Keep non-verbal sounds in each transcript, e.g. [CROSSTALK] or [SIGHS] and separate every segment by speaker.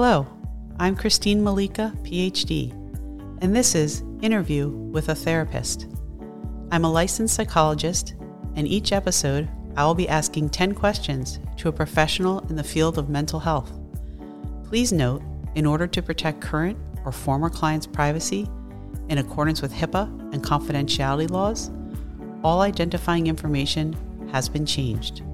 Speaker 1: Hello, I'm Christine Malika, PhD, and this is Interview with a Therapist. I'm a licensed psychologist, and each episode I will be asking 10 questions to a professional in the field of mental health. Please note, in order to protect current or former clients' privacy, in accordance with HIPAA and confidentiality laws, all identifying information has been changed.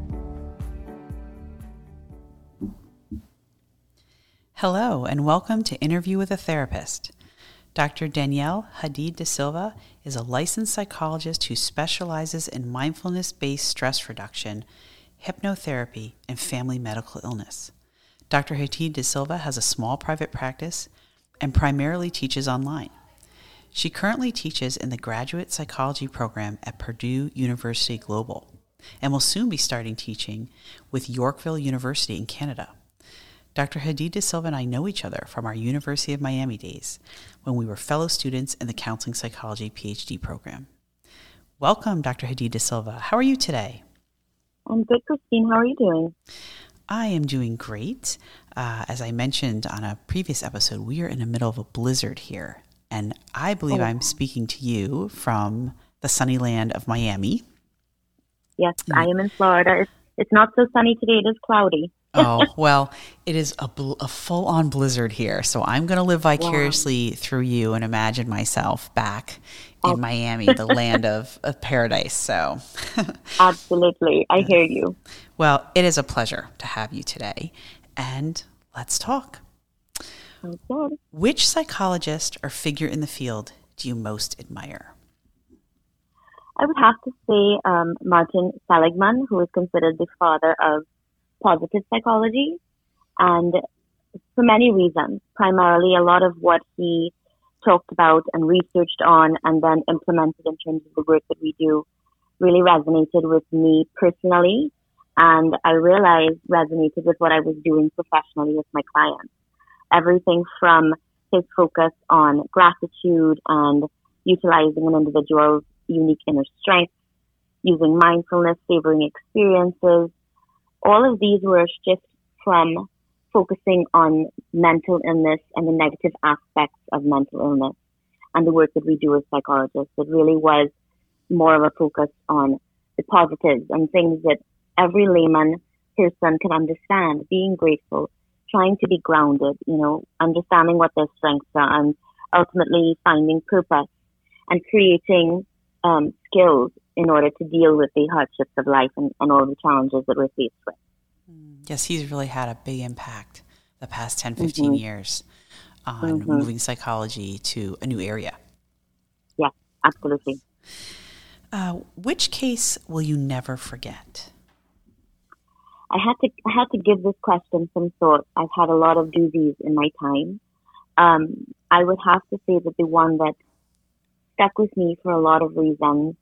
Speaker 1: Hello, and welcome to Interview with a Therapist. Dr. Danielle Hadid de Silva is a licensed psychologist who specializes in mindfulness based stress reduction, hypnotherapy, and family medical illness. Dr. Hadid de Silva has a small private practice and primarily teaches online. She currently teaches in the graduate psychology program at Purdue University Global and will soon be starting teaching with Yorkville University in Canada. Dr. Hadid de Silva and I know each other from our University of Miami days when we were fellow students in the Counseling Psychology PhD program. Welcome, Dr. Hadid de Silva. How are you today?
Speaker 2: I'm good, Christine. How are you doing?
Speaker 1: I am doing great. Uh, as I mentioned on a previous episode, we are in the middle of a blizzard here and I believe oh. I'm speaking to you from the sunny land of Miami.
Speaker 2: Yes, mm. I am in Florida. It's, it's not so sunny today, it is cloudy. [LAUGHS]
Speaker 1: oh, well, it is a, bl- a full on blizzard here. So I'm going to live vicariously wow. through you and imagine myself back in. Miami, the [LAUGHS] land of, of paradise. So, [LAUGHS]
Speaker 2: absolutely. I hear you.
Speaker 1: Well, it is a pleasure to have you today. And let's talk.
Speaker 2: Okay.
Speaker 1: Which psychologist or figure in the field do you most admire?
Speaker 2: I would have to say um, Martin Seligman, who is considered the father of positive psychology, and for many reasons. Primarily, a lot of what he talked about and researched on and then implemented in terms of the work that we do really resonated with me personally. And I realized resonated with what I was doing professionally with my clients everything from his focus on gratitude and utilizing an individual's unique inner strength, using mindfulness, savoring experiences. All of these were a shift from focusing on mental illness and the negative aspects of mental illness and the work that we do as psychologists. It really was more of a focus on the positives and things that every layman person can understand, being grateful, trying to be grounded, you know, understanding what their strengths are and ultimately finding purpose and creating um, skills in order to deal with the hardships of life and, and all the challenges that we're faced with.
Speaker 1: Mm. Yes, he's really had a big impact the past 10, 15 mm-hmm. years on mm-hmm. moving psychology to a new area.
Speaker 2: Yes, absolutely.
Speaker 1: Uh, which case will you never forget?
Speaker 2: I had to I had to give this question some thought. I've had a lot of doozies in my time. Um, I would have to say that the one that stuck with me for a lot of reasons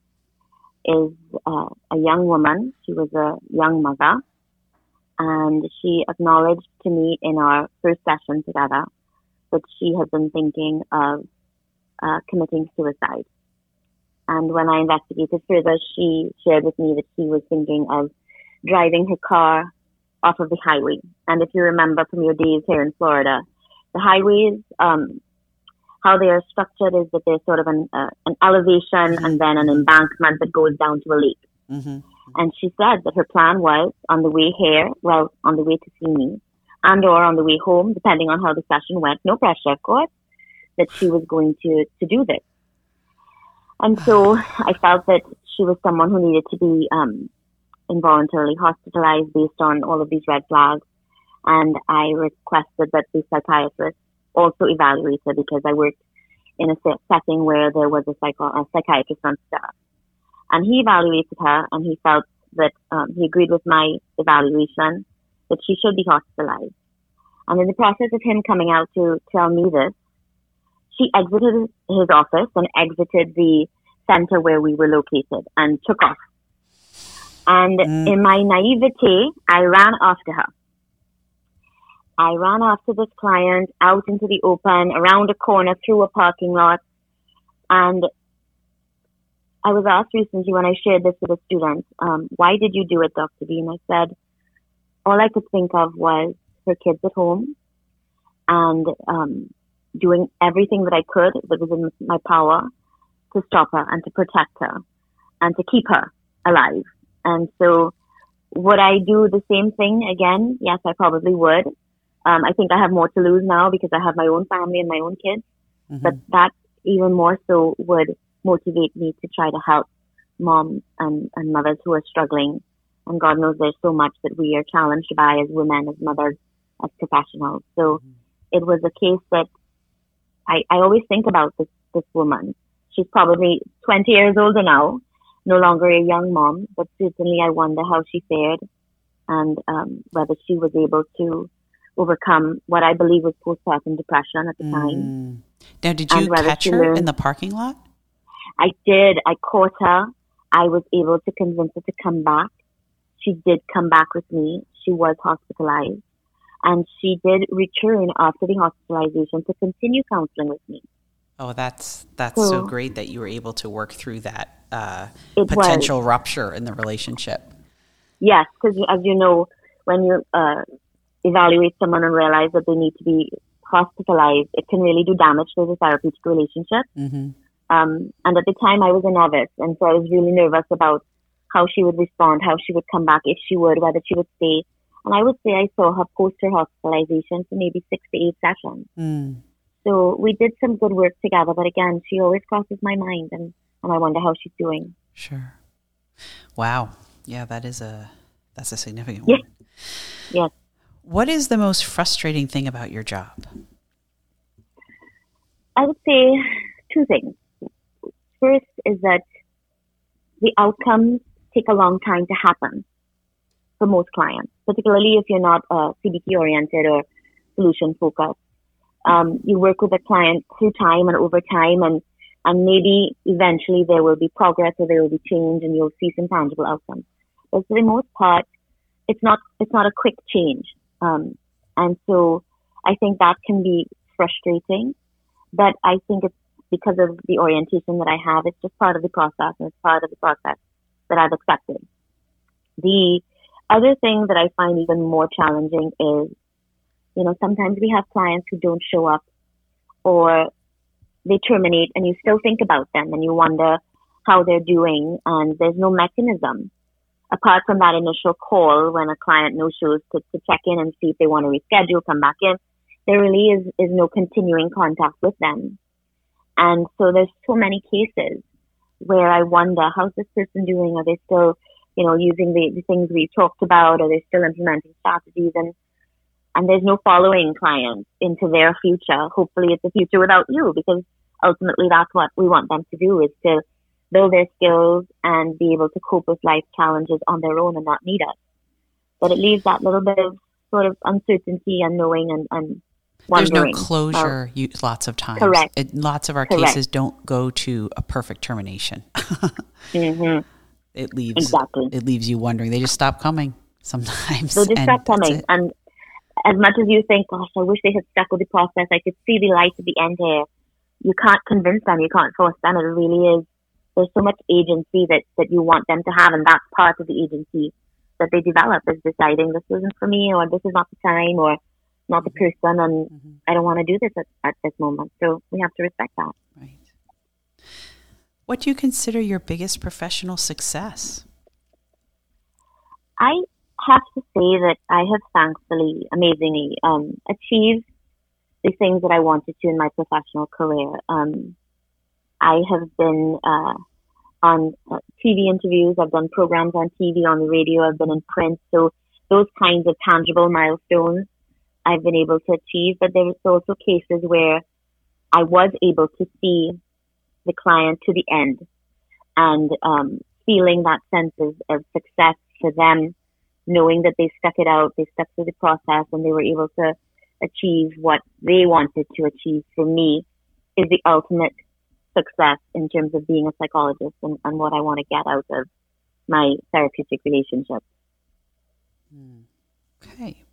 Speaker 2: is uh, a young woman. She was a young mother, and she acknowledged to me in our first session together that she had been thinking of uh, committing suicide. And when I investigated further, she shared with me that she was thinking of driving her car off of the highway. And if you remember from your days here in Florida, the highways, um, how they are structured is that there's sort of an, uh, an elevation mm-hmm. and then an embankment that goes down to a lake. Mm-hmm. And she said that her plan was on the way here, well, on the way to see me, and or on the way home, depending on how the session went, no pressure, of course, that she was going to, to do this. And so [SIGHS] I felt that she was someone who needed to be um, involuntarily hospitalized based on all of these red flags. And I requested that the psychiatrist also evaluated her because I worked in a setting where there was a, psycho- a psychiatrist on staff. And he evaluated her and he felt that um, he agreed with my evaluation that she should be hospitalized. And in the process of him coming out to tell me this, she exited his office and exited the center where we were located and took off and mm. in my naivete, I ran after her. I ran after this client out into the open, around a corner, through a parking lot. And I was asked recently when I shared this with a student, um, why did you do it, Dr. Dean? I said, all I could think of was her kids at home and um, doing everything that I could that was in my power to stop her and to protect her and to keep her alive. And so, would I do the same thing again? Yes, I probably would. Um, I think I have more to lose now because I have my own family and my own kids. Mm-hmm. But that even more so would motivate me to try to help moms and, and mothers who are struggling. And God knows there's so much that we are challenged by as women, as mothers, as professionals. So mm-hmm. it was a case that I, I always think about this, this woman. She's probably 20 years older now, no longer a young mom, but certainly I wonder how she fared and um, whether she was able to overcome what I believe was postpartum depression at the mm. time.
Speaker 1: Now, did you catch her learned, in the parking lot?
Speaker 2: I did. I caught her. I was able to convince her to come back. She did come back with me. She was hospitalized. And she did return after the hospitalization to continue counseling with me.
Speaker 1: Oh, that's that's so, so great that you were able to work through that uh, potential was. rupture in the relationship.
Speaker 2: Yes, because as you know, when you uh, evaluate someone and realize that they need to be hospitalized, it can really do damage to the therapeutic relationship. Mm-hmm. Um, and at the time, I was a novice, and so I was really nervous about how she would respond, how she would come back, if she would, whether she would stay. And I would say I saw her post her hospitalization for maybe six to eight sessions. Mm. So we did some good work together, but again, she always crosses my mind, and, and I wonder how she's doing.
Speaker 1: Sure. Wow. Yeah, that is a that's a significant
Speaker 2: one. Yes.
Speaker 1: What is the most frustrating thing about your job?
Speaker 2: I would say two things. First is that the outcomes take a long time to happen for most clients, particularly if you're not uh, CBT oriented or solution focused. Um, you work with a client through time and over time and and maybe eventually there will be progress or there will be change and you'll see some tangible outcomes. But for the most part, it's not it's not a quick change. Um, and so I think that can be frustrating, but I think it's because of the orientation that I have. It's just part of the process and it's part of the process that I've accepted. The other thing that I find even more challenging is, you know, sometimes we have clients who don't show up or they terminate and you still think about them and you wonder how they're doing and there's no mechanism apart from that initial call when a client no shows to, to check in and see if they want to reschedule, come back in, there really is, is no continuing contact with them. And so there's so many cases where I wonder, how's this person doing? Are they still, you know, using the, the things we talked about? Are they still implementing strategies? And, and there's no following clients into their future. Hopefully it's a future without you because ultimately that's what we want them to do is to build their skills and be able to cope with life challenges on their own and not need us. But it leaves that little bit of sort of uncertainty, unknowing, and, and wondering.
Speaker 1: There's no closure um, lots of times.
Speaker 2: Correct.
Speaker 1: It, lots of our correct. cases don't go to a perfect termination. [LAUGHS] mm-hmm. It leaves exactly. It leaves you wondering. They just stop coming sometimes.
Speaker 2: They just stop coming, and as much as you think, "Gosh, I wish they had stuck with the process. I could see the light at the end here." You can't convince them. You can't force them. It really is there's so much agency that, that you want them to have, and that's part of the agency that they develop is deciding this isn't for me, or this is not the time, or not the person, and mm-hmm. I don't want to do this at, at this moment. So we have to respect that.
Speaker 1: Right. What do you consider your biggest professional success?
Speaker 2: I have to say that I have thankfully, amazingly, um, achieved the things that I wanted to in my professional career. Um, I have been uh, on uh, TV interviews. I've done programs on TV, on the radio. I've been in print. So those kinds of tangible milestones I've been able to achieve. But there's also cases where I was able to see the client to the end and um, feeling that sense of, of success for them, knowing that they stuck it out, they stuck to the process, and they were able to achieve what they wanted to achieve for me is the ultimate success in terms of being a psychologist and, and what I want to get out of my therapeutic relationship.
Speaker 1: Hmm. Okay.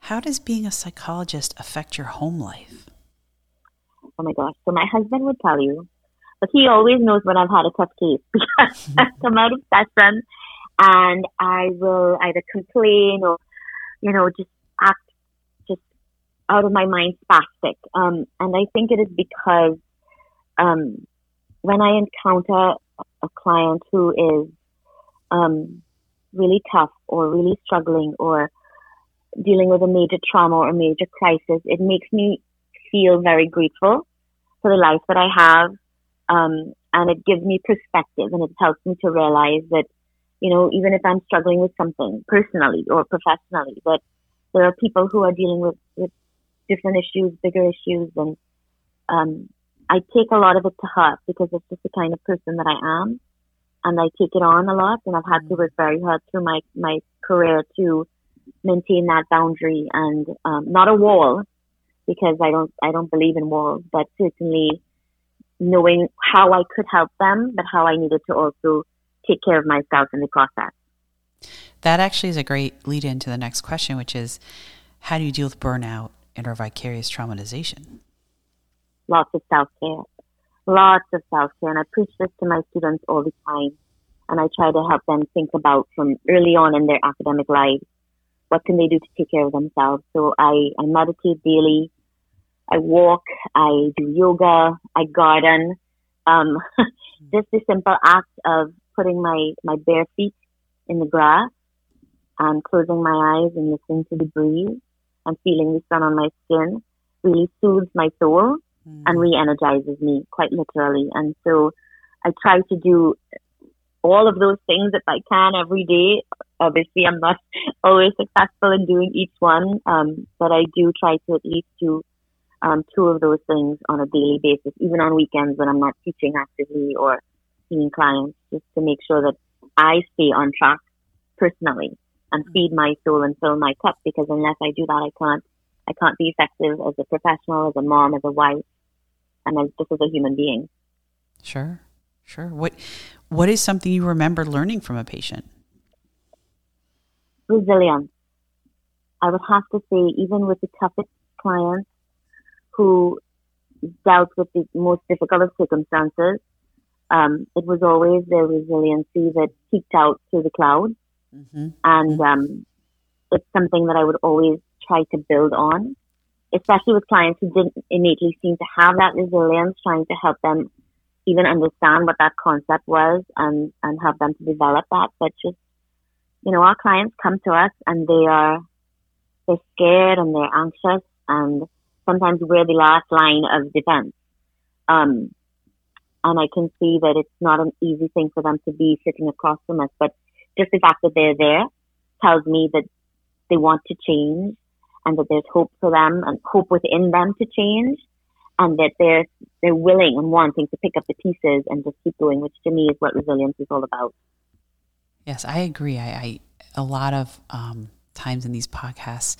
Speaker 1: How does being a psychologist affect your home life?
Speaker 2: Oh my gosh. So my husband would tell you, but he always knows when I've had a tough case [LAUGHS] because I come out of session and I will either complain or, you know, just act just out of my mind spastic. Um, and I think it is because um, when I encounter a client who is um, really tough or really struggling or dealing with a major trauma or a major crisis, it makes me feel very grateful for the life that I have. Um, and it gives me perspective and it helps me to realize that, you know, even if I'm struggling with something personally or professionally, that there are people who are dealing with, with different issues, bigger issues. And, um, I take a lot of it to heart because it's just the kind of person that I am. And I take it on a lot and I've had to work very hard through my, my career to maintain that boundary and, um, not a wall because I don't, I don't believe in walls, but certainly knowing how I could help them, but how I needed to also take care of myself in the process.
Speaker 1: That actually is a great lead into the next question, which is how do you deal with burnout and or vicarious traumatization?
Speaker 2: Lots of self care. Lots of self care. And I preach this to my students all the time. And I try to help them think about from early on in their academic life what can they do to take care of themselves. So I, I meditate daily. I walk, I do yoga, I garden. Um, [LAUGHS] just the simple act of putting my, my bare feet in the grass and closing my eyes and listening to the breeze and feeling the sun on my skin really soothes my soul mm. and re-energizes me quite literally. And so I try to do all of those things if I can every day. Obviously, I'm not [LAUGHS] always successful in doing each one, um, but I do try to at least do um, two of those things on a daily basis, even on weekends when I'm not teaching actively or seeing clients, just to make sure that I stay on track personally and mm-hmm. feed my soul and fill my cup. Because unless I do that, I can't, I can't be effective as a professional, as a mom, as a wife, and as just as a human being.
Speaker 1: Sure, sure. What, what is something you remember learning from a patient?
Speaker 2: Resilience. I would have to say, even with the toughest clients, who dealt with the most difficult of circumstances. Um, it was always their resiliency that peeked out through the clouds. Mm-hmm. And mm-hmm. um, it's something that I would always try to build on, especially with clients who didn't innately seem to have that resilience, trying to help them even understand what that concept was and, and help them to develop that. But just, you know, our clients come to us and they are, they're scared and they're anxious and sometimes we're the last line of defense. Um, and I can see that it's not an easy thing for them to be sitting across from us, but just the fact that they're there tells me that they want to change and that there's hope for them and hope within them to change and that they're, they're willing and wanting to pick up the pieces and just keep going, which to me is what resilience is all about.
Speaker 1: Yes, I agree. I, I a lot of um, times in these podcasts,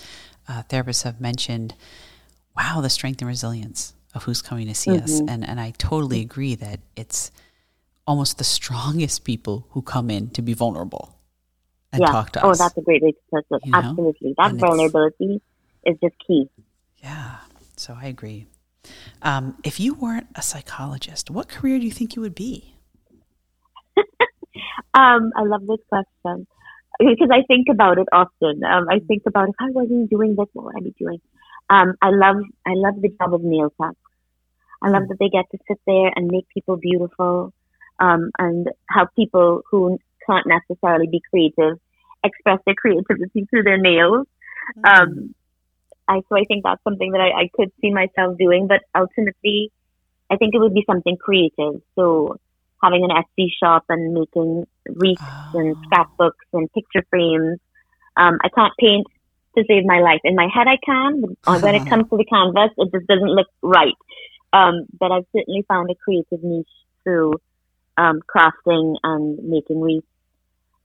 Speaker 1: uh, therapists have mentioned wow, the strength and resilience of who's coming to see mm-hmm. us. And and I totally agree that it's almost the [LAUGHS] strongest people who come in to be vulnerable and yeah. talk to
Speaker 2: oh,
Speaker 1: us.
Speaker 2: Oh, that's a great way to put it. You know? Absolutely. That and vulnerability is just key.
Speaker 1: Yeah. So I agree. Um, if you weren't a psychologist, what career do you think you would be? [LAUGHS]
Speaker 2: um, I love this question because I think about it often. Um, I think about if I wasn't doing this, what would I be doing? Um, I love I love the job of nail techs. I love that they get to sit there and make people beautiful, um, and help people who can't necessarily be creative express their creativity through their nails. Mm-hmm. Um, I so I think that's something that I, I could see myself doing, but ultimately, I think it would be something creative. So having an Etsy shop and making wreaths oh. and scrapbooks and picture frames. Um, I can't paint to save my life. In my head, I can, but [LAUGHS] when it comes to the canvas, it just doesn't look right. Um, but I've certainly found a creative niche through um, crafting and making wreaths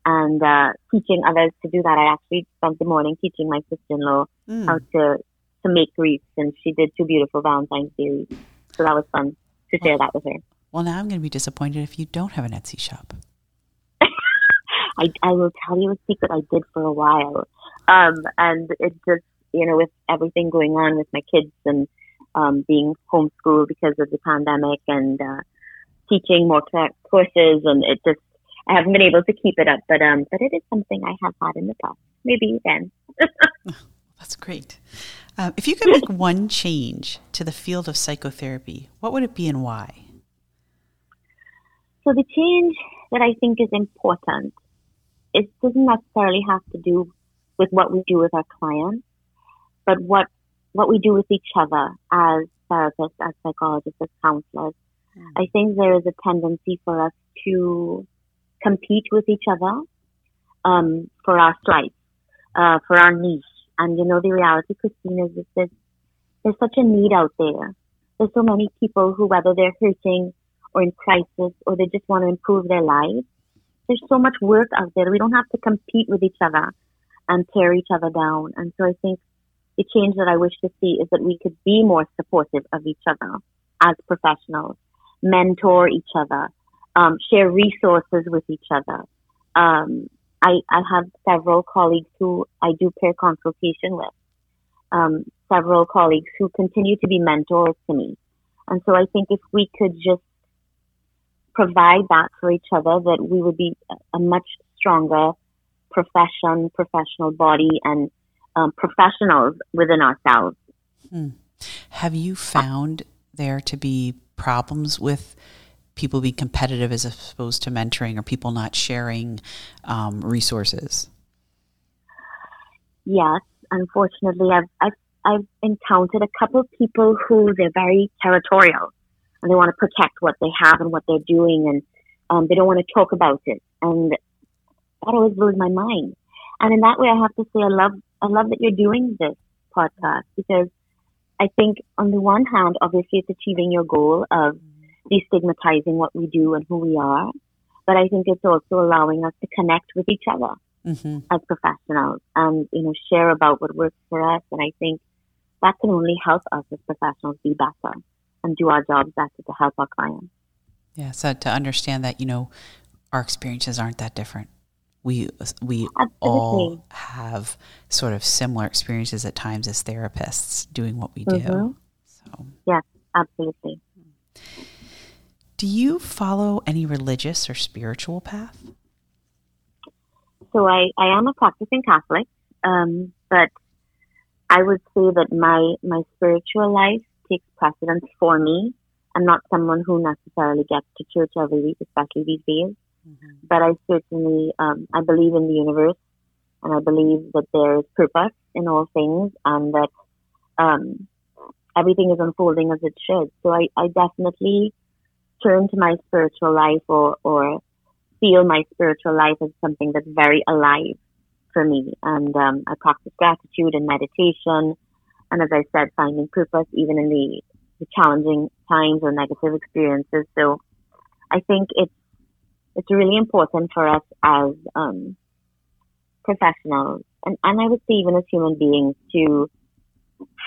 Speaker 2: and uh, teaching others to do that. I actually spent the morning teaching my sister-in-law mm. how to to make wreaths, and she did two beautiful Valentine's Day wreaths. So that was fun to share that with her.
Speaker 1: Well, now I'm going to be disappointed if you don't have an Etsy shop. [LAUGHS]
Speaker 2: I, I will tell you a secret I did for a while. Um, and it just, you know, with everything going on with my kids and um, being homeschooled because of the pandemic and uh, teaching more courses, and it just, I haven't been able to keep it up. But um, but it is something I have had in the past. Maybe then. [LAUGHS]
Speaker 1: That's great. Uh, if you could make [LAUGHS] one change to the field of psychotherapy, what would it be and why?
Speaker 2: So the change that I think is important, it doesn't necessarily have to do with what we do with our clients, but what what we do with each other as therapists, as psychologists, as counselors. Mm. I think there is a tendency for us to compete with each other um, for our slice, uh, for our niche. And you know, the reality, Christine, is that there's, there's such a need out there. There's so many people who, whether they're hurting or in crisis or they just want to improve their lives, there's so much work out there. We don't have to compete with each other and tear each other down. And so I think the change that I wish to see is that we could be more supportive of each other as professionals, mentor each other, um, share resources with each other. Um, I, I have several colleagues who I do peer consultation with, um, several colleagues who continue to be mentors to me. And so I think if we could just provide that for each other, that we would be a much stronger profession, professional body, and um, professionals within ourselves.
Speaker 1: Hmm. Have you found there to be problems with people being competitive as opposed to mentoring or people not sharing um, resources?
Speaker 2: Yes, unfortunately, I've, I've, I've encountered a couple of people who they're very territorial and they want to protect what they have and what they're doing and um, they don't want to talk about it. And that always blows my mind. And in that way, I have to say, I love, I love that you're doing this podcast because I think on the one hand, obviously it's achieving your goal of destigmatizing what we do and who we are. But I think it's also allowing us to connect with each other mm-hmm. as professionals and, you know, share about what works for us. And I think that can only help us as professionals be better and do our jobs better to help our clients.
Speaker 1: Yeah. So to understand that, you know, our experiences aren't that different. We we Absolutely. all have sort of similar experiences at times as therapists doing what we do. Mm-hmm.
Speaker 2: So yes, absolutely.
Speaker 1: Do you follow any religious or spiritual path?
Speaker 2: So I, I am a practicing Catholic, um, but I would say that my my spiritual life takes precedence for me. I'm not someone who necessarily gets to church every week, especially these days. Mm-hmm. But I certainly um, I believe in the universe, and I believe that there is purpose in all things, and that um, everything is unfolding as it should. So I, I definitely turn to my spiritual life or, or feel my spiritual life as something that's very alive for me. And um, I practice gratitude and meditation. And as I said, finding purpose even in the, the challenging times or negative experiences. So I think it's it's really important for us as um, professionals and, and I would say even as human beings to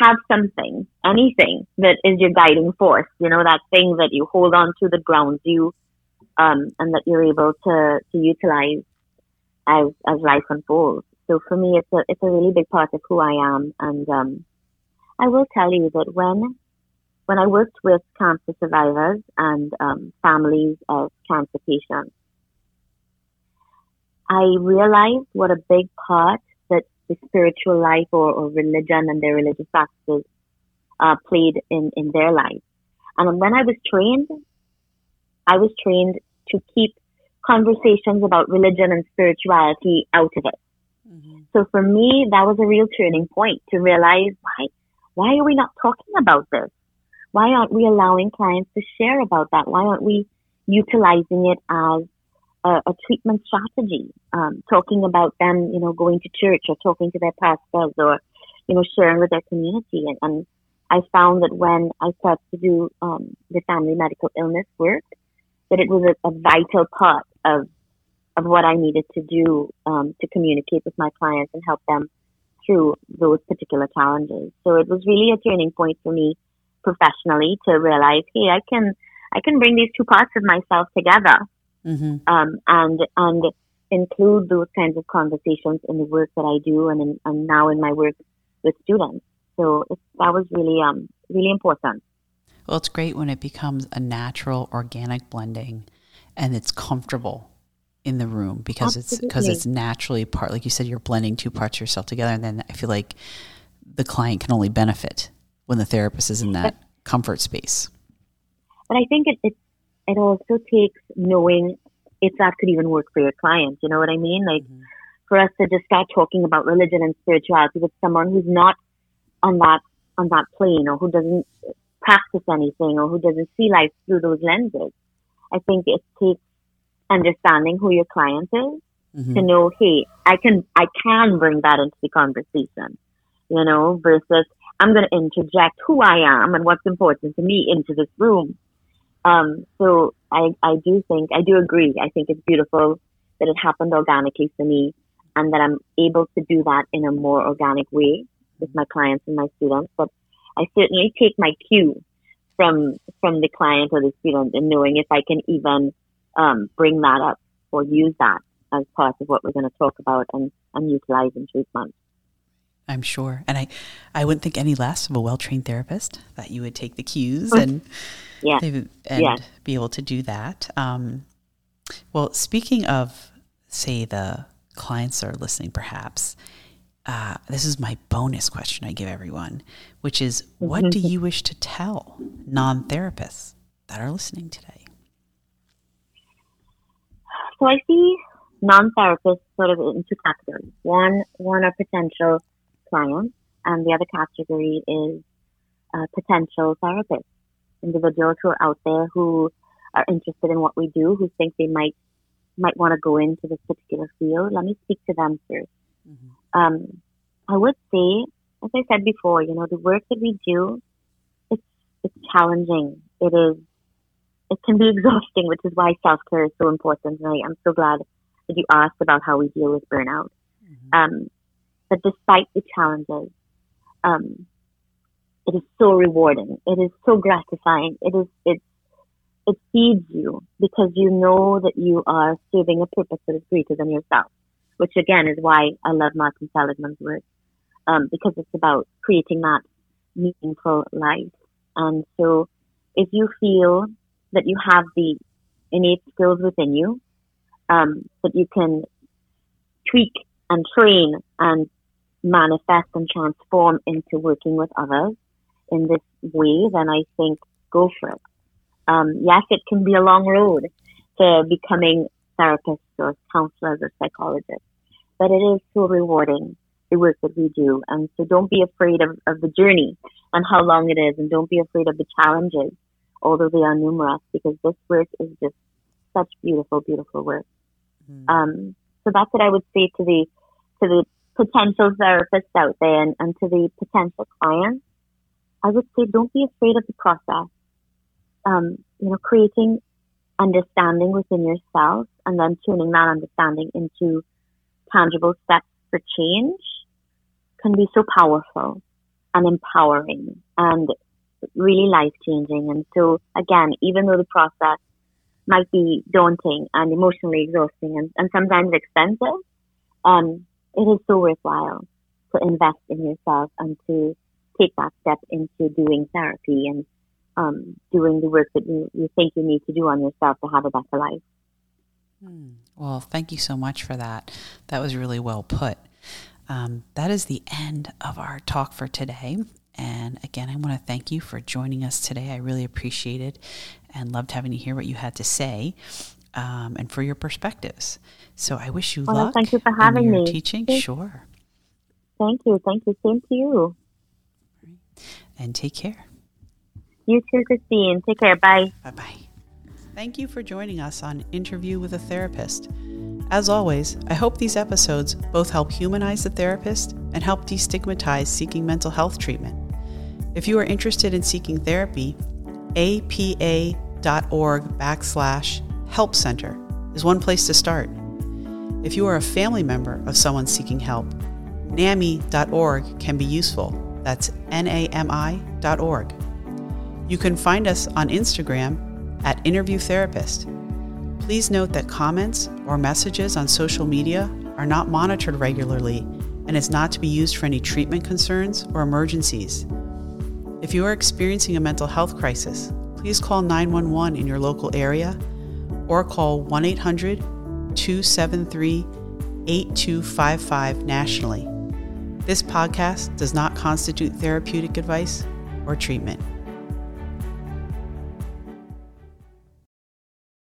Speaker 2: have something, anything that is your guiding force, you know, that thing that you hold on to that grounds you, um, and that you're able to, to utilize as, as life unfolds. So for me, it's a, it's a really big part of who I am. And, um, I will tell you that when, when I worked with cancer survivors and, um, families of cancer patients, I realized what a big part the spiritual life or, or religion and their religious practices uh, played in, in their life. And when I was trained, I was trained to keep conversations about religion and spirituality out of it. Mm-hmm. So for me, that was a real turning point to realize why, why are we not talking about this? Why aren't we allowing clients to share about that? Why aren't we utilizing it as a, a treatment strategy, um, talking about them, you know, going to church or talking to their pastors or, you know, sharing with their community. And, and I found that when I started to do um, the family medical illness work, that it was a, a vital part of of what I needed to do um, to communicate with my clients and help them through those particular challenges. So it was really a turning point for me professionally to realize, hey, I can I can bring these two parts of myself together mm-hmm. um, and and include those kinds of conversations in the work that I do and, in, and now in my work with students. So that was really um, really important.
Speaker 1: Well, it's great when it becomes a natural, organic blending, and it's comfortable in the room because Absolutely. it's because it's naturally part. Like you said, you're blending two parts of yourself together, and then I feel like the client can only benefit when the therapist is in that comfort space.
Speaker 2: But I think it, it, it also takes knowing if that could even work for your client. You know what I mean? Like mm-hmm. for us to just start talking about religion and spirituality with someone who's not on that on that plane or who doesn't practice anything or who doesn't see life through those lenses. I think it takes understanding who your client is mm-hmm. to know, hey, I can I can bring that into the conversation, you know, versus I'm going to interject who I am and what's important to me into this room. Um, so I I do think I do agree. I think it's beautiful that it happened organically for me, and that I'm able to do that in a more organic way with my clients and my students. But I certainly take my cue from from the client or the student and knowing if I can even um, bring that up or use that as part of what we're going to talk about and, and utilize in treatment.
Speaker 1: I'm sure. And I, I wouldn't think any less of a well trained therapist that you would take the cues and,
Speaker 2: yeah.
Speaker 1: and yeah. be able to do that. Um, well, speaking of, say, the clients are listening, perhaps, uh, this is my bonus question I give everyone, which is what do you wish to tell non therapists that are listening today?
Speaker 2: So I see non-therapists sort of in two categories. One, one are potential clients, and the other category is uh, potential therapists, individuals who are out there who are interested in what we do, who think they might might want to go into this particular field. Let me speak to them 1st mm-hmm. um, I would say, as I said before, you know, the work that we do, it's it's challenging. It is it can be [LAUGHS] exhausting, which is why self care is so important. And I, am so glad that you asked about how we deal with burnout. Mm-hmm. Um, but despite the challenges, um, it is so rewarding. It is so gratifying. It is it it feeds you because you know that you are serving a purpose that is greater than yourself. Which again is why I love Martin Seligman's work, um, because it's about creating that meaningful life. And so, if you feel that you have the innate skills within you um, that you can tweak and train and manifest and transform into working with others in this way, then I think go for it. Um, yes, it can be a long road to becoming therapists or counselors or psychologists, but it is so rewarding the work that we do. And so don't be afraid of, of the journey and how long it is, and don't be afraid of the challenges, although they are numerous, because this work is just such beautiful, beautiful work. Mm-hmm. Um, so that's what I would say to the to the potential therapists out there and, and to the potential clients. I would say don't be afraid of the process. Um, you know, creating understanding within yourself and then tuning that understanding into tangible steps for change can be so powerful and empowering and really life changing. And so again, even though the process might be daunting and emotionally exhausting and, and sometimes expensive, um, it is so worthwhile to invest in yourself and to take that step into doing therapy and um, doing the work that you, you think you need to do on yourself to have a better life.
Speaker 1: Hmm. Well, thank you so much for that. That was really well put. Um, that is the end of our talk for today. And again, I want to thank you for joining us today. I really appreciate it and loved having to hear what you had to say um, and for your perspectives. So I wish you
Speaker 2: well,
Speaker 1: luck.
Speaker 2: Thank you for having
Speaker 1: me.
Speaker 2: Teaching,
Speaker 1: Thank sure.
Speaker 2: Thank you. Thank you. Same to you.
Speaker 1: And take care.
Speaker 2: You too, Christine. Take care. Bye.
Speaker 1: Bye bye. Thank you for joining us on Interview with a Therapist. As always, I hope these episodes both help humanize the therapist and help destigmatize seeking mental health treatment. If you are interested in seeking therapy, apa.org backslash help center is one place to start. If you are a family member of someone seeking help, NAMI.org can be useful. That's N-A-M-I.org. You can find us on Instagram at Interview Therapist. Please note that comments or messages on social media are not monitored regularly and is not to be used for any treatment concerns or emergencies. If you are experiencing a mental health crisis, please call 911 in your local area or call 1 800 273 8255 nationally. This podcast does not constitute therapeutic advice or treatment.